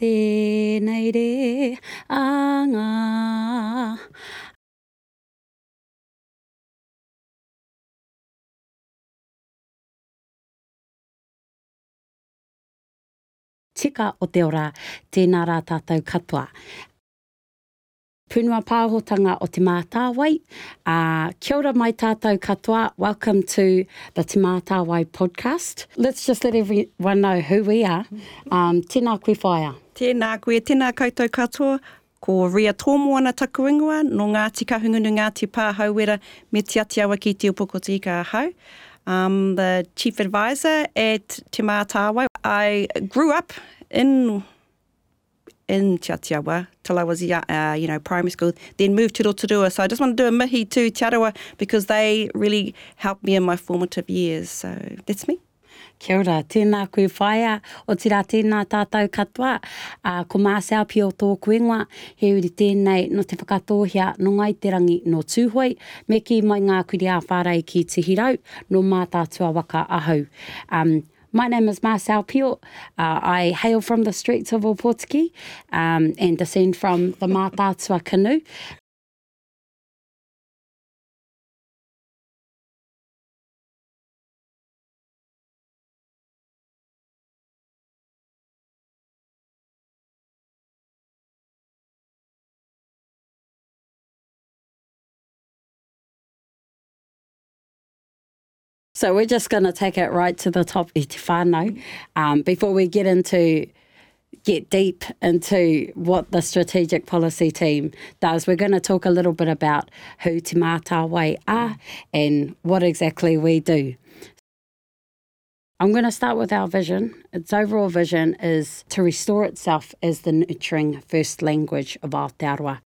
tēnei re anga. Tika o te ora, tēnā rā tātou katoa. Punua pāhotanga o Te Mātāwai. Uh, kia ora mai tātou katoa. Welcome to the Te Mātāwai podcast. Let's just let everyone know who we are. Um, tēnā koe whaia. Tēnā koe, tēnā koutou katoa. Ko Ria Tomoana taku ingoa, no Ngāti Kahungunu Ngāti Pāhauera me te atiawa ki te upoko te ika ahau. I'm the Chief Advisor at Te Mātāwai. I grew up in in Te Atiawa till I was uh, you know primary school. Then moved to Rotorua. So I just want to do a mihi to Te Arawa because they really helped me in my formative years. So that's me. Kia ora, tēnā koe whaia, o tira tēnā tātou katoa, uh, ko māsau pio tō ingoa, he uri tēnei no te whakatohia no ngai te rangi no tūhoi, me ki mai ngā kuri a whārei ki te hirau, no mātātua waka ahau. Um, My name is Marcel Pio. Uh, I hail from the streets of Opotiki um, and descend from the Mātātua canoe. So we're just going to take it right to the top i te um, before we get into get deep into what the strategic policy team does. We're going to talk a little bit about who Te Mātāwai are and what exactly we do. I'm going to start with our vision. Its overall vision is to restore itself as the nurturing first language of Aotearoa.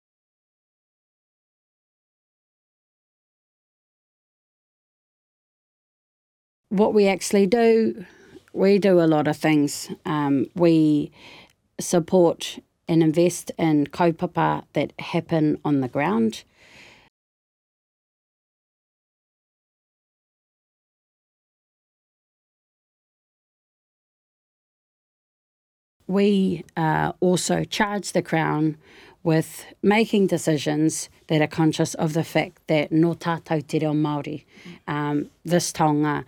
What we actually do, we do a lot of things. Um, we support and invest in kaupapa that happen on the ground. We uh, also charge the Crown with making decisions that are conscious of the fact that no tātou te reo Māori, um, this taonga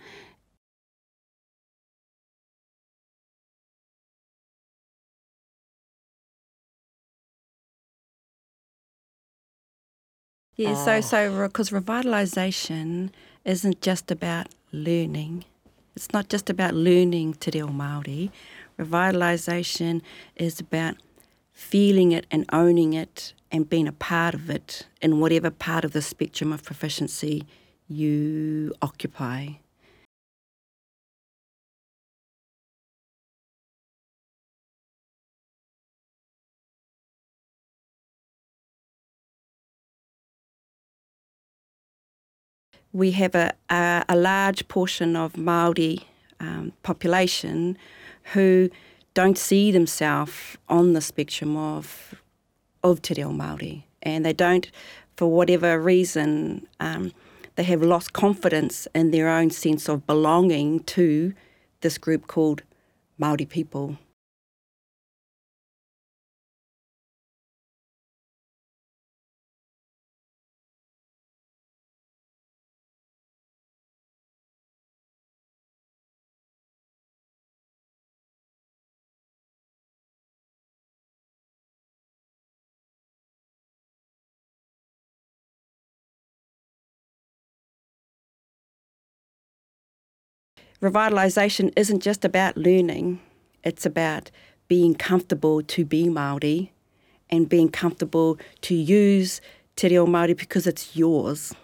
Yeah, oh. so so because revitalisation isn't just about learning. It's not just about learning te reo Māori. Revitalisation is about feeling it and owning it and being a part of it in whatever part of the spectrum of proficiency you occupy. We have a, a, a large portion of Māori um, population who don't see themselves on the spectrum of of te reo Māori, and they don't, for whatever reason, um, they have lost confidence in their own sense of belonging to this group called Māori people. Revitalisation isn't just about learning, it's about being comfortable to be Māori and being comfortable to use te reo Māori because it's yours.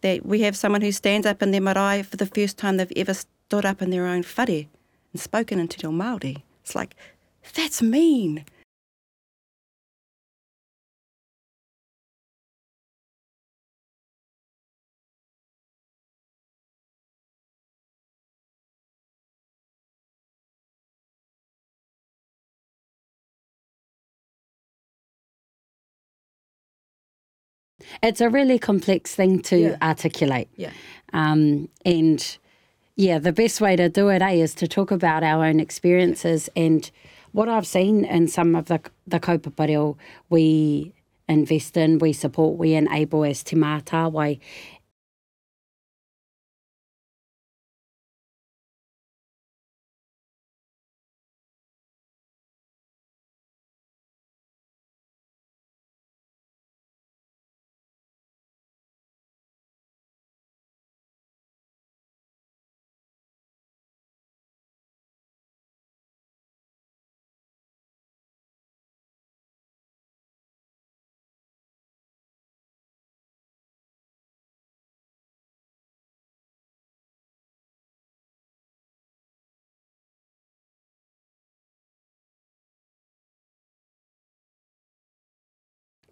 That we have someone who stands up in their marae for the first time they've ever stood up in their own whare and spoken into Te Māori. It's like, that's mean. It's a really complex thing to Yeah. articulate. Yeah. Um, and yeah, the best way to do it, eh, is to talk about our own experiences. And what I've seen in some of the, the kaupapa we invest in, we support, we enable as Te Mātāwai.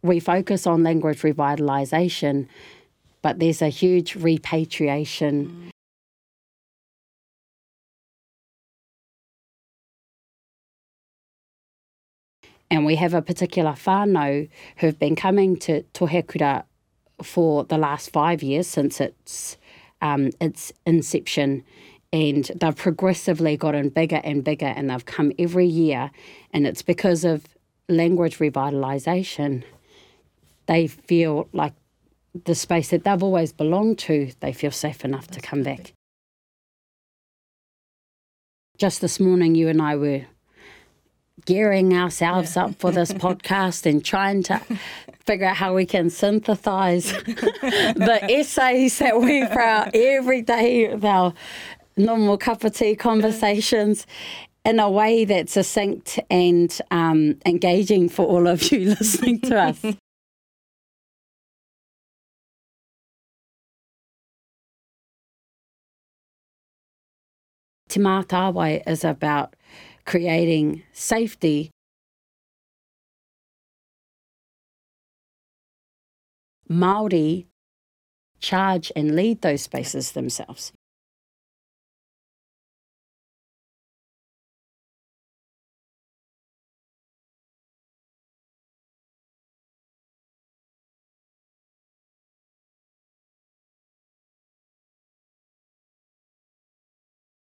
We focus on language revitalisation, but there's a huge repatriation. And we have a particular whānau who've been coming to Tohekura for the last five years since its um, its inception, and they've progressively gotten bigger and bigger, and they've come every year, and it's because of language revitalisation they feel like the space that they've always belonged to, they feel safe enough to come back. Just this morning, you and I were gearing ourselves up for this podcast and trying to figure out how we can synthesize the essays that we for our everyday, our normal cup of tea conversations in a way that's succinct and um, engaging for all of you listening to us. Te is about creating safety. Māori charge and lead those spaces themselves.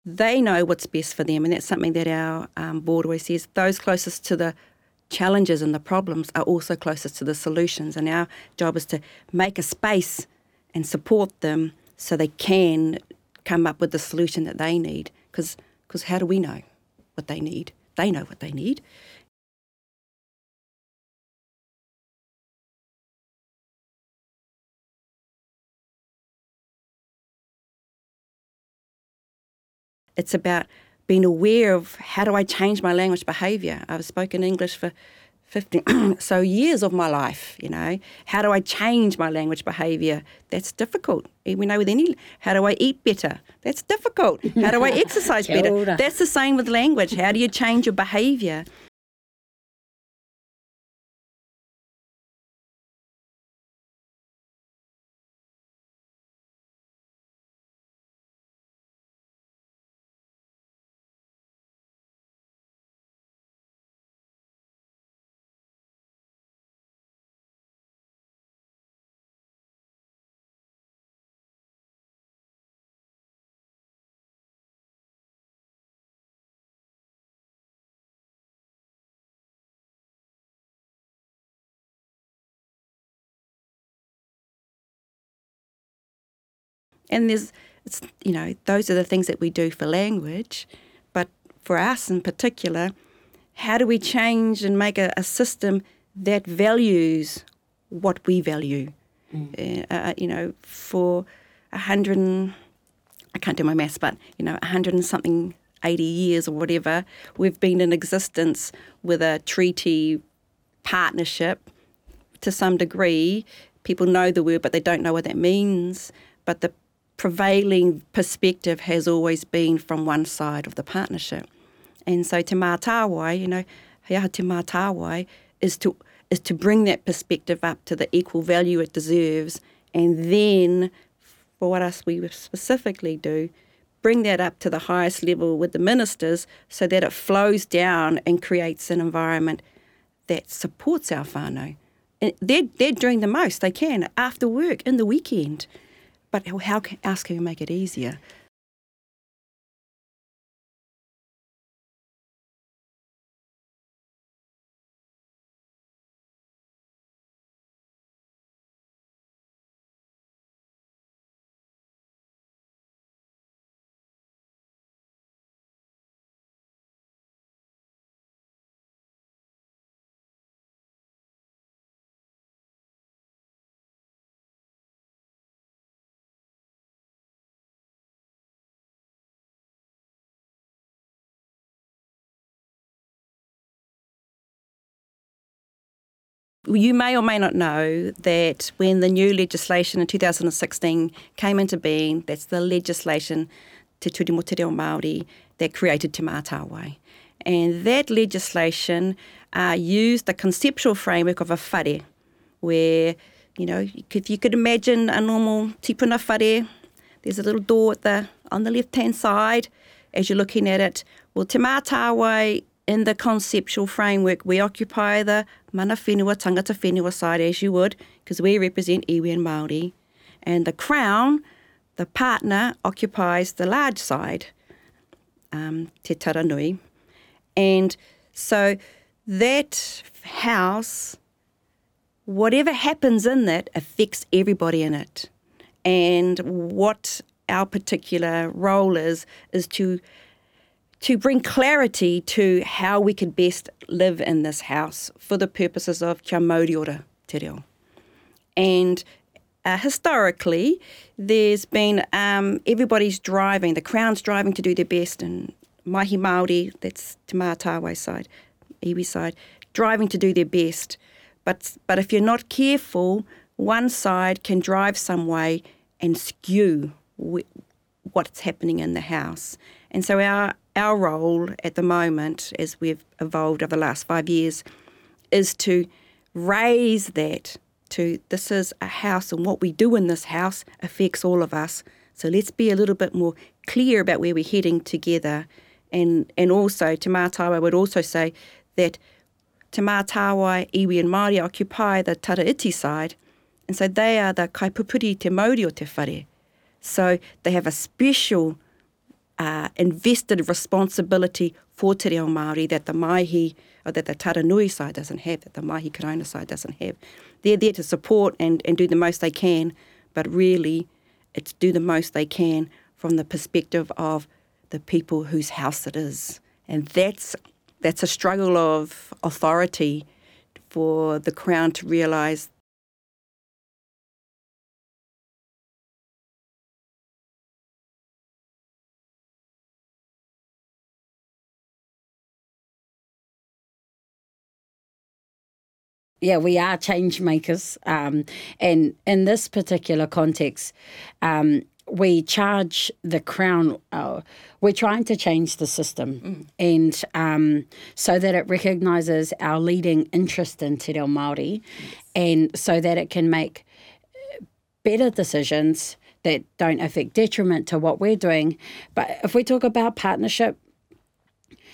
They know what's best for them, and that's something that our um, board always says. Those closest to the challenges and the problems are also closest to the solutions, and our job is to make a space and support them so they can come up with the solution that they need. Because how do we know what they need? They know what they need. It's about being aware of how do I change my language behaviour. I've spoken English for 50 so years of my life, you know. How do I change my language behaviour? That's difficult. Eh, we know with any, how do I eat better? That's difficult. How do I exercise better? That's the same with language. How do you change your behaviour? And there's, it's, you know, those are the things that we do for language. But for us in particular, how do we change and make a, a system that values what we value? Uh, uh, you know, for a hundred and, I can't do my maths, but, you know, a hundred and something, 80 years or whatever, we've been in existence with a treaty partnership to some degree. People know the word, but they don't know what that means. but the prevailing perspective has always been from one side of the partnership. And so te mātāwai, you know, he aha te mātāwai is to is to bring that perspective up to the equal value it deserves and then for what us we specifically do, bring that up to the highest level with the ministers so that it flows down and creates an environment that supports our whānau. And they're, they're doing the most they can after work, in the weekend. But how else can we make it easier? You may or may not know that when the new legislation in 2016 came into being, that's the legislation Te Ture Mo Te Reo Māori that created Te Mātāwai. And that legislation uh, used the conceptual framework of a whare, where, you know, if you could imagine a normal tipuna whare, there's a little door at the, on the left-hand side as you're looking at it. Well, Te Mātāwai in the conceptual framework, we occupy the mana whenua, tangata whenua side as you would, because we represent iwi and Māori. And the Crown, the partner, occupies the large side, um, Te Taranui. And so that house, whatever happens in that affects everybody in it. And what our particular role is, is to to bring clarity to how we could best live in this house for the purposes of kia mauriora te reo. And uh, historically, there's been um, everybody's driving, the Crown's driving to do their best, and Maihi Māori, that's Te Mātāwai side, iwi side, driving to do their best. But, but if you're not careful, one side can drive some way and skew what's happening in the house. And so our our role at the moment, as we've evolved over the last five years, is to raise that to this is a house and what we do in this house affects all of us. So let's be a little bit more clear about where we're heading together. And and also Te Mātāwai would also say that Te Mātāwai, Iwi and Māori occupy the Taraiti side. And so they are the kaipupuri te mauri o te whare. So they have a special uh, invested responsibility for te reo Māori that the Maihi, or that the Taranui side doesn't have, that the Maihi Karauna side doesn't have. They're there to support and, and do the most they can, but really it's do the most they can from the perspective of the people whose house it is. And that's, that's a struggle of authority for the Crown to realise yeah, we are change makers. Um, and in this particular context, um, we charge the Crown, uh, we're trying to change the system mm. and um, so that it recognises our leading interest in Te Reo Māori yes. and so that it can make better decisions that don't affect detriment to what we're doing. But if we talk about partnership,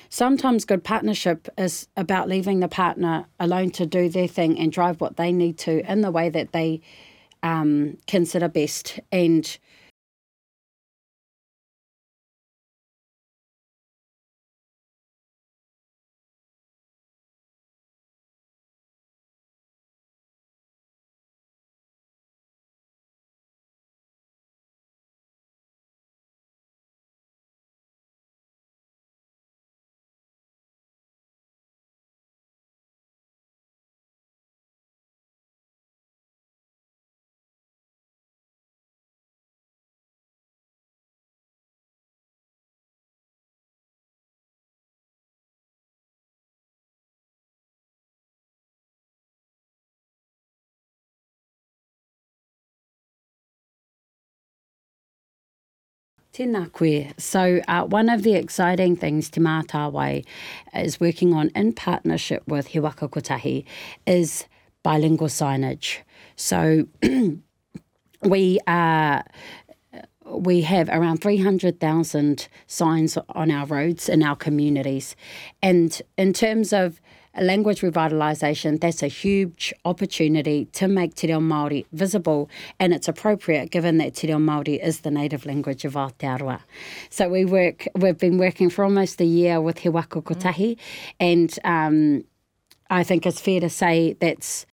sometimes good partnership is about leaving the partner alone to do their thing and drive what they need to in the way that they um, consider best. And Tēnā koe. So, uh, one of the exciting things Te Mātāwai is working on in partnership with He Waka Kotahi is bilingual signage. So, we are. We have around 300,000 signs on our roads in our communities. And in terms of language revitalisation, that's a huge opportunity to make Te Reo Māori visible, and it's appropriate given that Te Reo Māori is the native language of Aotearoa. So we work, we've been working for almost a year with He Waka Kotahi, mm. and um, I think it's fair to say that's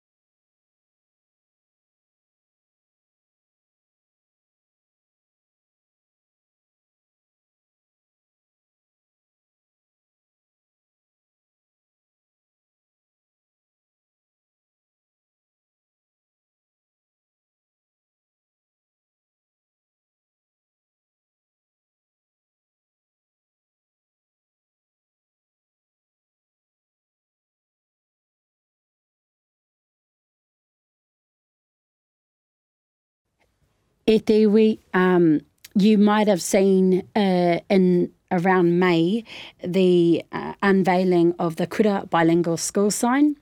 e um, you might have seen uh, in around May the uh, unveiling of the Kura bilingual school sign.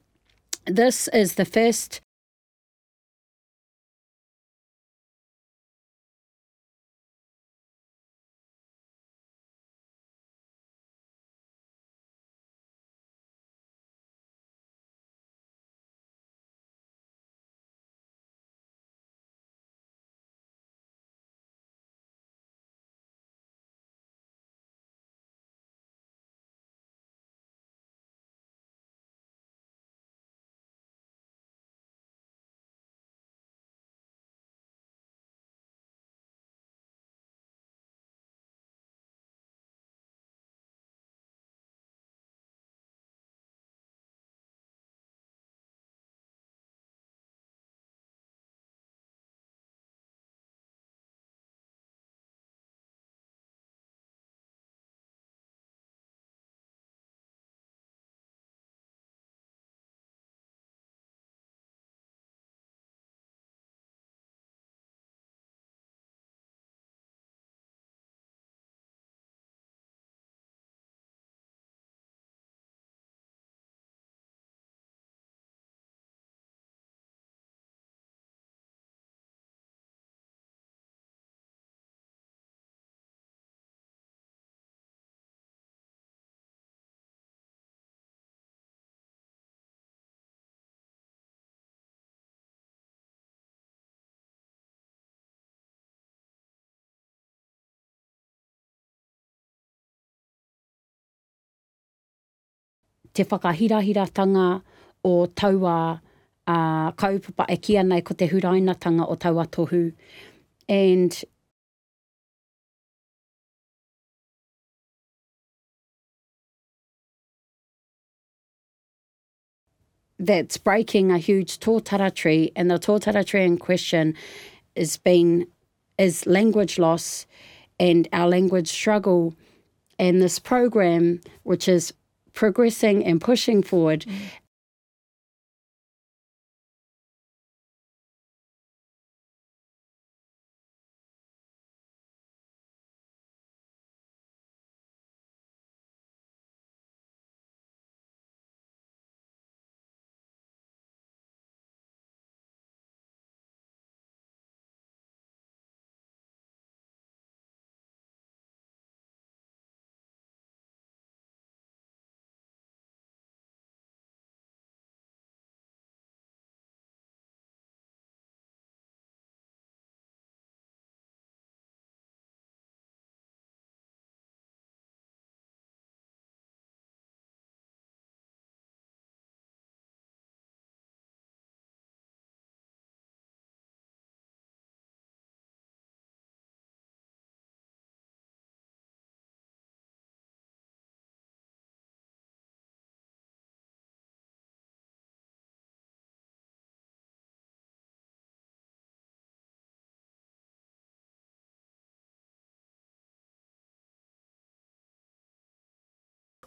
This is the first te whakahirahiratanga o taua uh, kaupapa e kia nei ko te hurainatanga o taua tohu. And that's breaking a huge tōtara tree and the tōtara tree in question is being is language loss and our language struggle and this program which is progressing and pushing forward mm.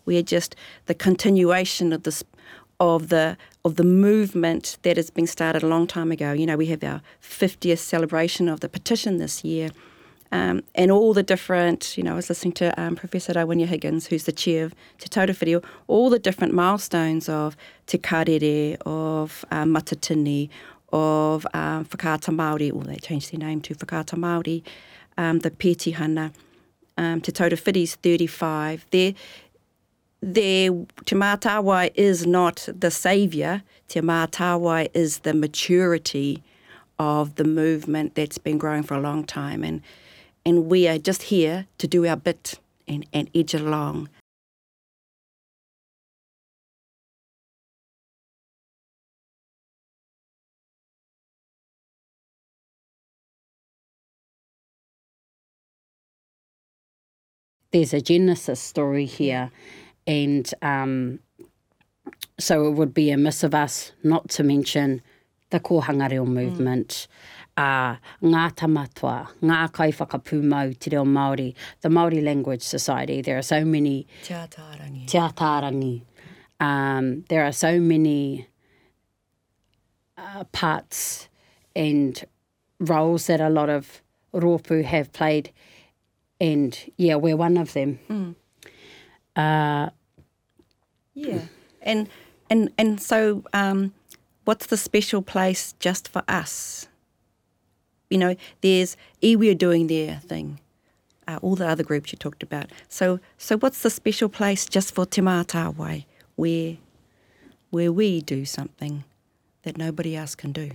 We're just the continuation of this of the of the movement that has been started a long time ago. You know, we have our 50th celebration of the petition this year. um, and all the different, you know, I was listening to um, Professor Rawinia Higgins, who's the chair of Te Taura Whireo, all the different milestones of Te Karere, of um, Matatini, of um, Whakaata Māori, or they changed their name to Whakaata Māori, um, the Pētihana, um, Te Taura Whiri's 35. They're, there, Te Mātāwai is not the saviour. Te Mātāwai is the maturity of the movement that's been growing for a long time. And, and we are just here to do our bit and, and edge along. There's a genesis story here, and um, so it would be amiss of us not to mention the kohanga reo movement, mm. uh, ngā tamatua, ngā kaiwhakapū mau te reo Māori, the Māori Language Society. There are so many... Te Atarangi. Te. Um, there are so many uh, parts and roles that a lot of rōpū have played and yeah, we're one of them. Mm. Uh, yeah, and and and so um, what's the special place just for us? You know, there's iwi doing their thing, uh, all the other groups you talked about. So so what's the special place just for Te Mātāwai, where where we do something that nobody else can do?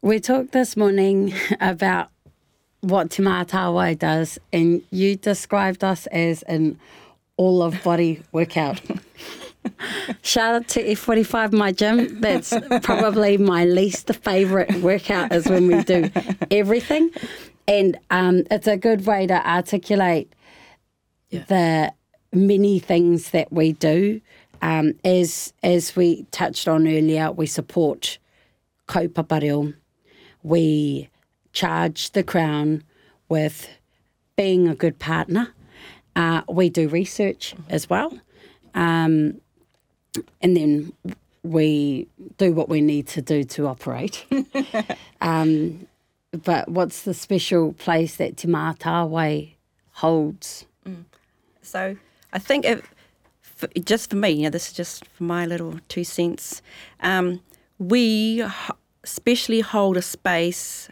We talked this morning about what Mātāwai does, and you described us as an all of body workout. Shout out to F45, my gym. That's probably my least favourite workout is when we do everything. And um, it's a good way to articulate yeah. the many things that we do. Um, as as we touched on earlier, we support kaupapa reo. We charge the Crown with being a good partner. Uh, we do research as well. Um, and then we do what we need to do to operate. um, but what's the special place that Te Mātāwai holds? Mm. So I think if, for, just for me, you know, this is just for my little two cents, um, we especially hold a space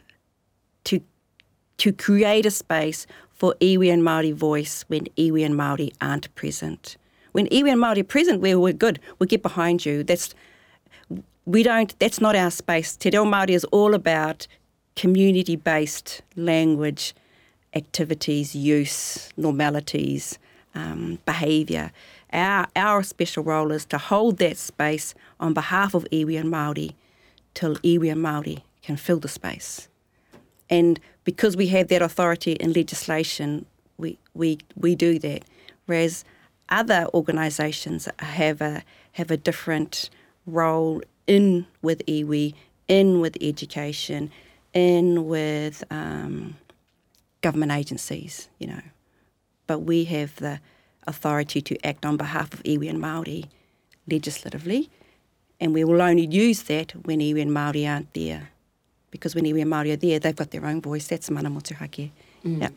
to create a space for iwi and Māori voice when iwi and Māori aren't present. When iwi and Māori are present, we're, we're good. We get behind you. That's we don't. That's not our space. Te Reo Māori is all about community-based language, activities, use, normalities, um, behaviour. Our our special role is to hold that space on behalf of iwi and Māori till iwi and Māori can fill the space. And because we have that authority in legislation, we, we, we do that. Whereas other organisations have a, have a different role in with iwi, in with education, in with um, government agencies, you know. But we have the authority to act on behalf of iwi and Māori legislatively, and we will only use that when iwi and Māori aren't there because when iwi and Māori are there, they've got their own voice. That's mana motuhake. Mm. Yeah.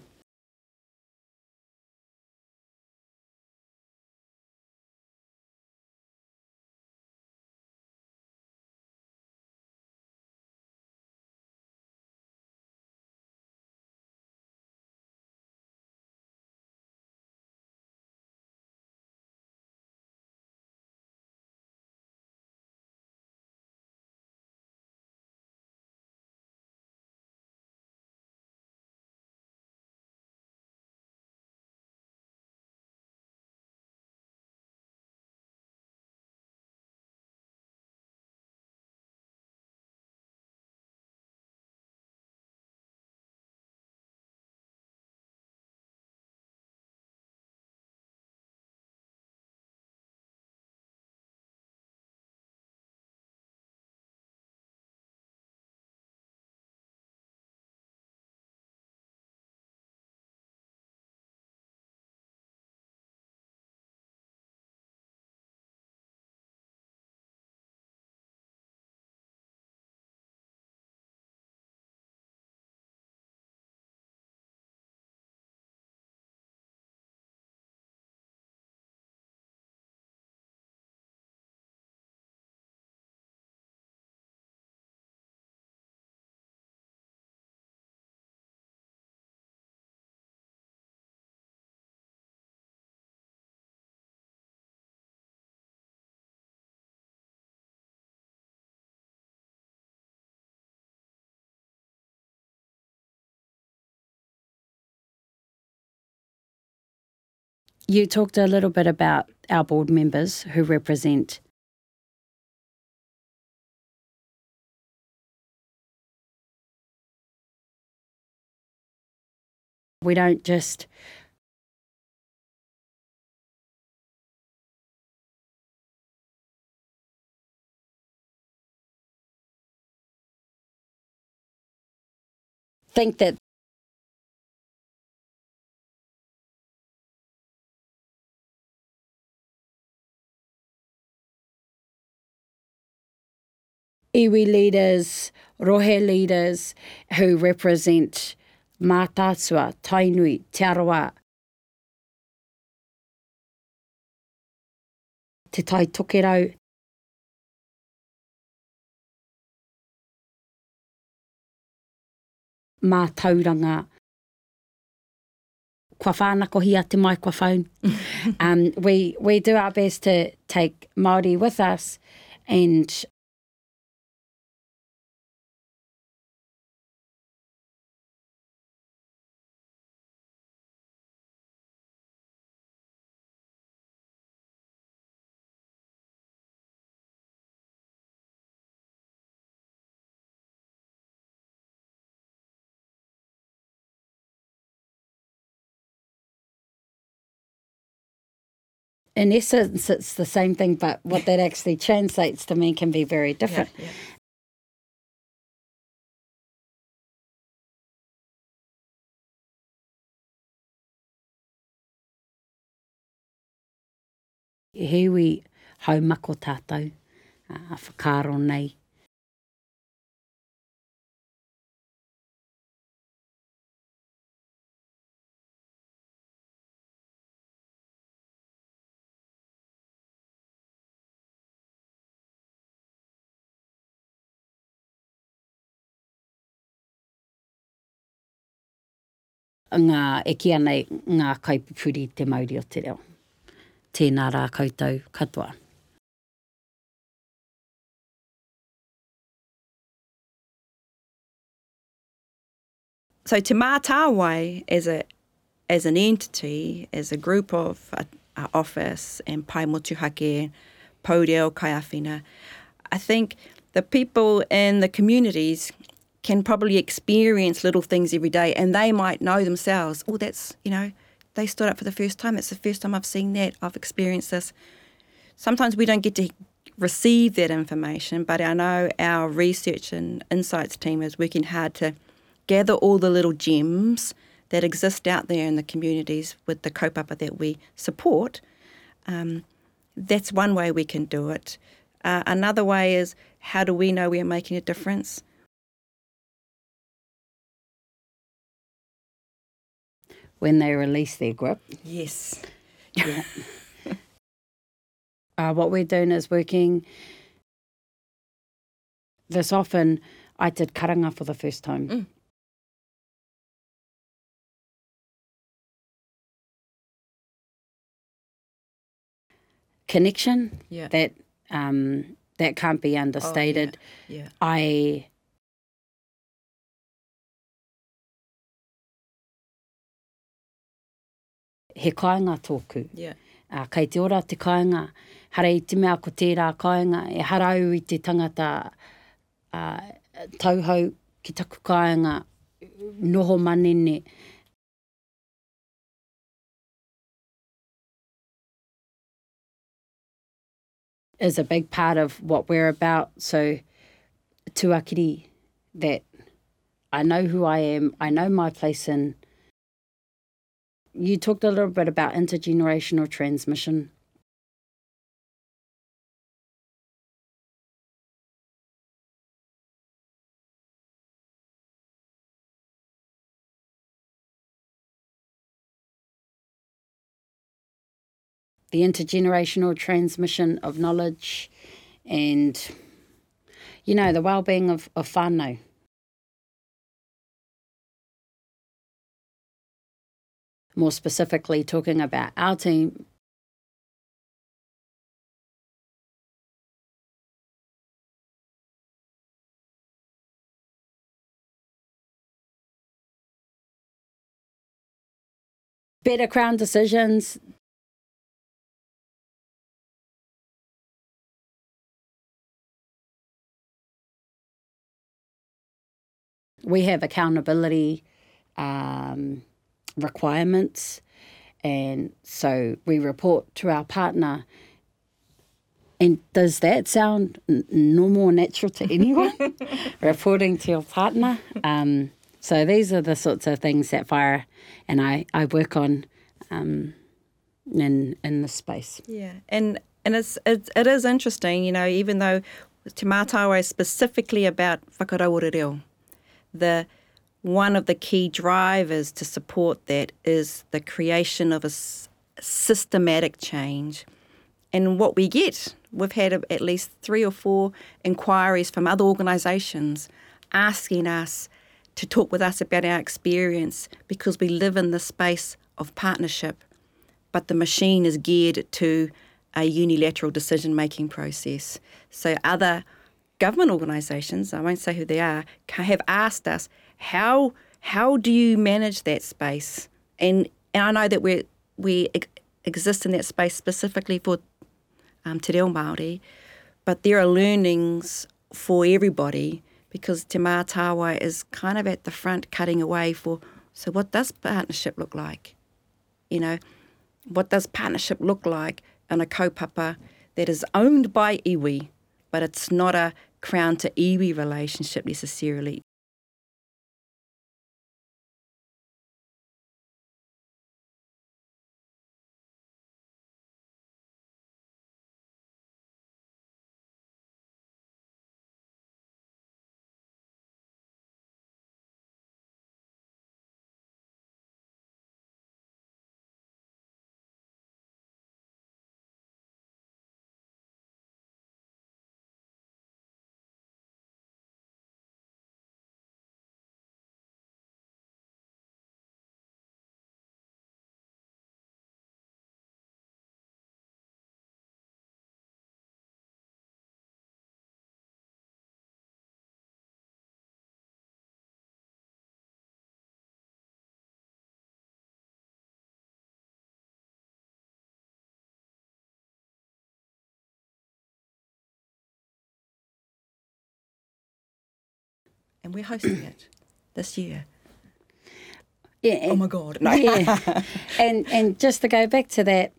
You talked a little bit about our board members who represent We don't just think that iwi leaders, rohe leaders who represent Mātātua, Tainui, Te Arawa, Te Tai Tokerau, mā tauranga. Kua whānako te mai kua phone. um, we, we do our best to take Māori with us and in essence, it's the same thing, but what that actually translates to mean can be very different. Yeah, yeah. Hewi haumako tātou, uh, whakaro nei. Ngā e kia nei ngā kaipupuri te mauri o te reo. Tēnā rā koutou katoa. So Te Mātāwai as a as an entity, as a group of a, a office and Pai Motuhake, kai Kaiawhina, I think the people in the communities can probably experience little things every day and they might know themselves, oh, that's, you know, they stood up for the first time. It's the first time I've seen that. I've experienced this. Sometimes we don't get to receive that information, but I know our research and insights team is working hard to gather all the little gems that exist out there in the communities with the kaupapa that we support. Um, that's one way we can do it. Uh, another way is how do we know we are making a difference? When they release their grip. Yes. Yeah. uh, what we're doing is working. This often, I did karanga for the first time. Mm. Connection Yeah. that um, that can't be understated. Yeah. I he kāinga tōku. Yeah. Uh, kei te ora te kāinga, hara i te mea ko tērā kāinga, e harau i te tangata uh, tauhau ki taku kāinga, noho manene. is a big part of what we're about. So, tuakiri, that I know who I am, I know my place in. You talked a little bit about intergenerational transmission. the intergenerational transmission of knowledge and, you know, the well-being of, of whānau. more specifically talking about our team, better crown decisions. We have accountability um, requirements, and so we report to our partner. And does that sound n- normal or natural to anyone? Reporting to your partner. Um, so these are the sorts of things that Fire and I, I work on um, in in this space. Yeah, and and it's it, it is interesting, you know, even though Te Mātāwai is specifically about whakarauora reo, the one of the key drivers to support that is the creation of a s- systematic change. And what we get, we've had a- at least three or four inquiries from other organisations asking us to talk with us about our experience because we live in the space of partnership but the machine is geared to a unilateral decision making process. So other government organisations, I won't say who they are, have asked us how how do you manage that space? And, and I know that we we exist in that space specifically for um, Te Reo Māori, but there are learnings for everybody because Te Mātāwai is kind of at the front cutting away for, so what does partnership look like? You know, what does partnership look like in a kaupapa that is owned by iwi, but it's not a crown to iwi relationship necessarily. And we're hosting it this year. Yeah, Oh my God. No. yeah. and and just to go back to that,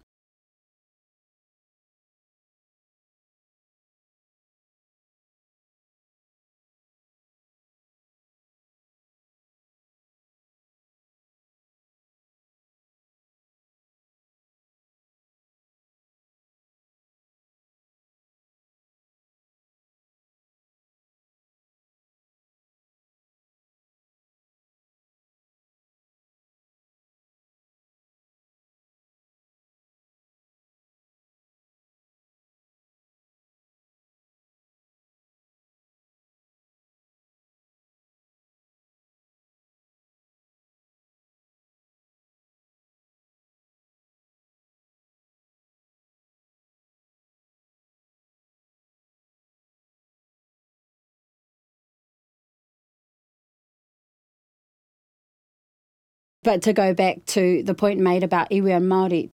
but to go back to the point made about iwi and Māori,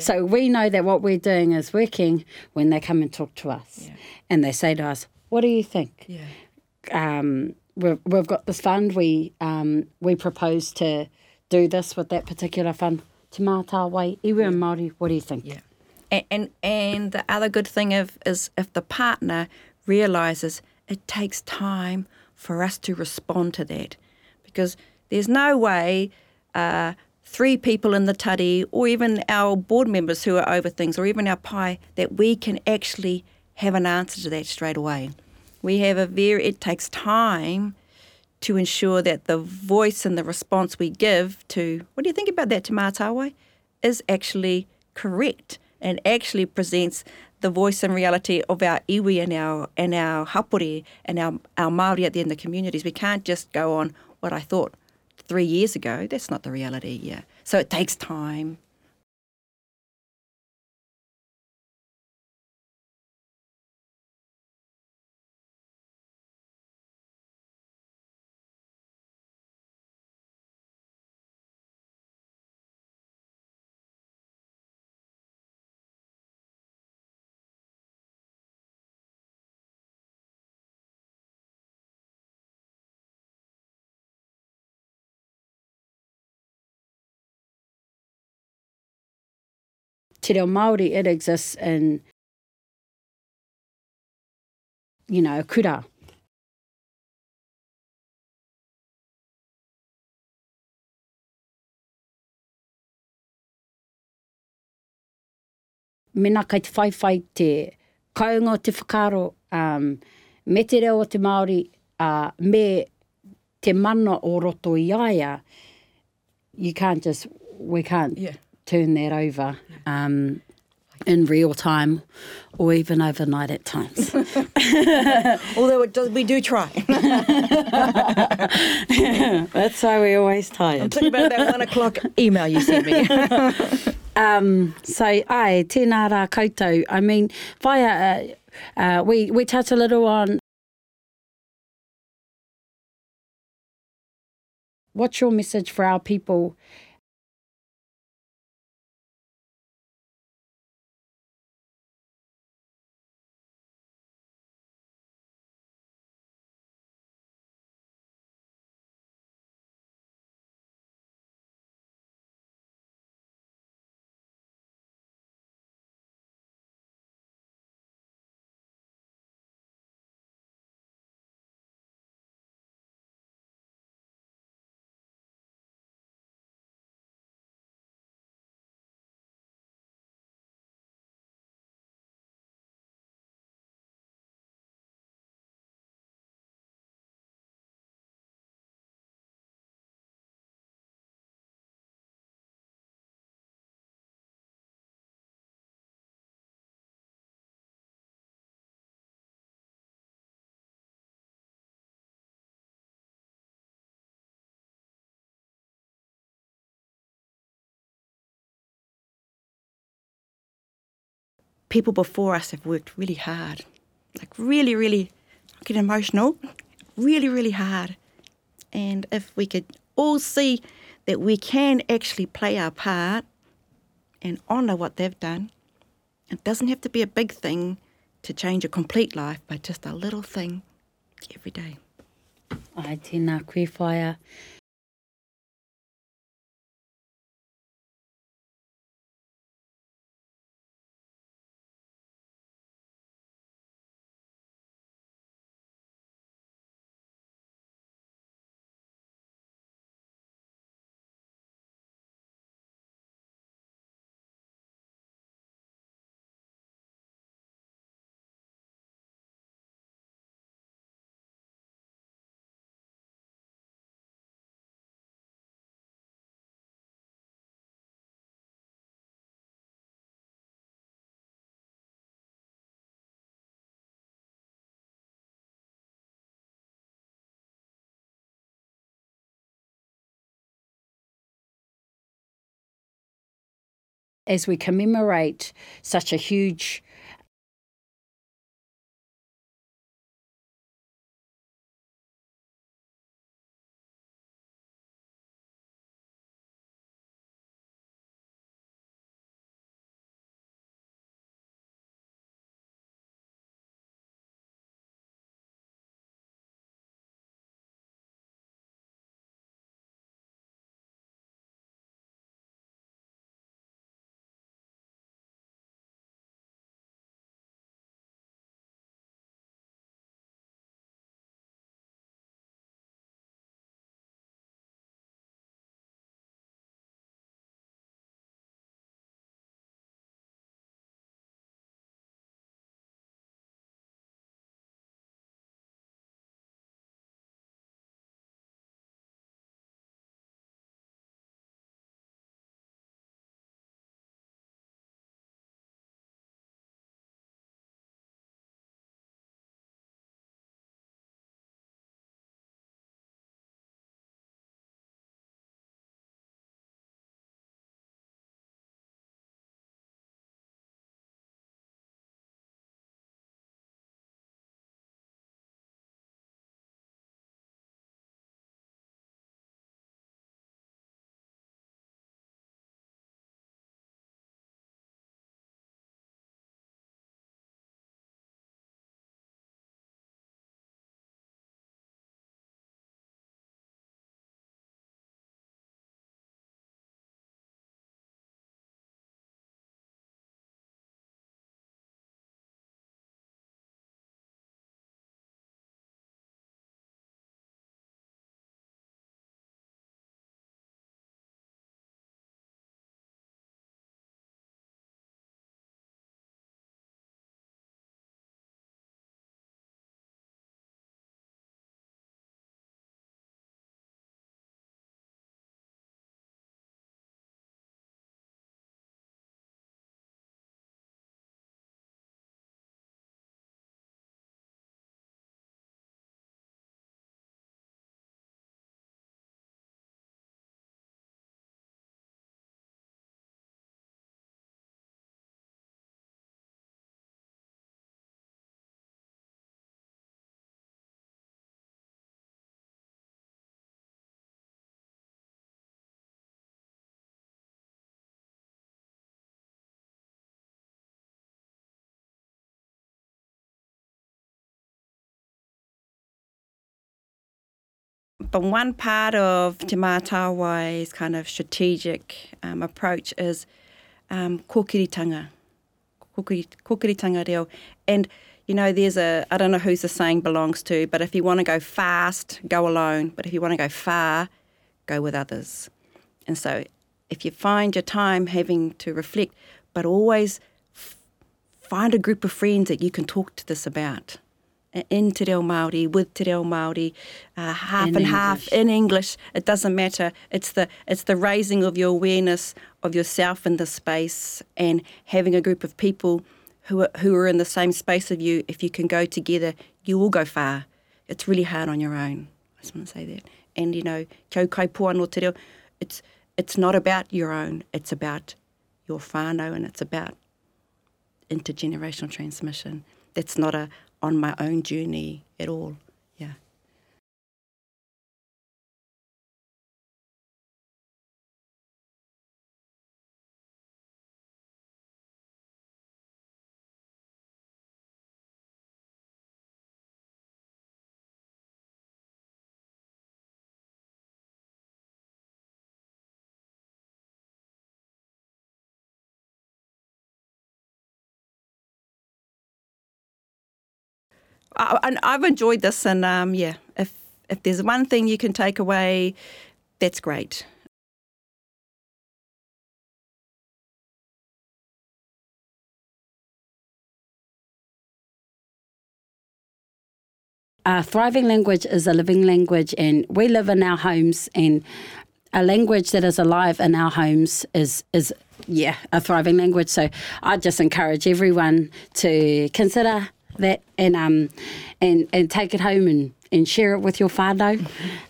So we know that what we're doing is working when they come and talk to us, Yeah. and they say to us, "What do you think?" Yeah. um, we've, we've got this fund. We um, we propose to do this with that particular fund. Te Mātāwai, iwi and Māori, what do you think? Yeah. And, and and the other good thing of is if the partner realizes it takes time for us to respond to that, because there's no way uh, three people in the tari or even our board members who are over things or even our pai that we can actually have an answer to that straight away. We have a very it takes time to ensure that the voice and the response we give to what do you think about that Te Mātāwai is actually correct and actually presents the voice and reality of our iwi and our and our hapori and our, our Māori at the end of the communities. We can't just go on what I thought three years ago. That's not the reality, yeah. So it takes time. Te reo Māori, it exists in, you know, kura. Mena kai te whaiwhai te kaunga o te whakaro um, me te reo o te Māori uh, me te mana o roto i aia, you can't just, we can't Yeah. Turn that over um, in real time or even overnight at times. Although does, we do try. That's why we always I'm tired. talking about that one o'clock email you sent me. Um, so, ai, tēnā rā koutou. I mean, via, uh, uh, we, we touch a little on what's your message for our people People before us have worked really hard, like really, really, I get emotional, really, really hard. And if we could all see that we can actually play our part and honour what they've done, it doesn't have to be a big thing to change a complete life, but just a little thing every day. Ai, tēnā koe whaia. As we commemorate such a huge but one part of Te Mātāwai's kind of strategic um, approach is um, kokiritanga. Kokiri, kokiritanga reo. And, you know, there's a, I don't know who's the saying belongs to, but if you want to go fast, go alone. But if you want to go far, go with others. And so if you find your time having to reflect, but always f- find a group of friends that you can talk to this about in Te Reo Māori, with Te Reo Māori, uh, half In and half in English. It doesn't matter. It's the it's the raising of your awareness of yourself in the space and having a group of people who are, who are in the same space of you. If you can go together, you will go far. It's really hard on your own. I just want to say that. And you know, kia kaipua no te reo, it's it's not about your own. It's about your whānau and it's about intergenerational transmission. That's not a on my own journey at all. I, I've enjoyed this, and um, yeah, if if there's one thing you can take away, that's great. a thriving language is a living language, and we live in our homes, and a language that is alive in our homes is is yeah a thriving language. So I just encourage everyone to consider that and um and and take it home and and share it with your whānau.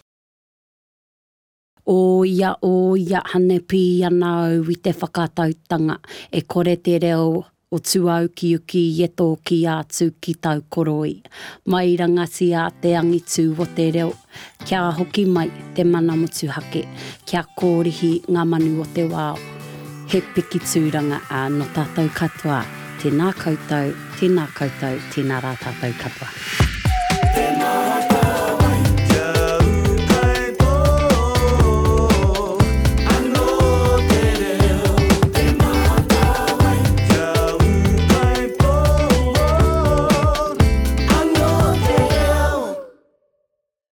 O ia, o ia, hane pi ana au i te whakatautanga. E kore te reo o tuau ki uki i e tō ki ātu ki tau koroi. Mai rangati a te angitu o te reo. Kia hoki mai te mana motu hake. Kia kōrihi ngā manu o te wāo. He piki tūranga a no tātou katoa. Tēnā koutou, tēnā koutou, tēnā rā tātou katoa.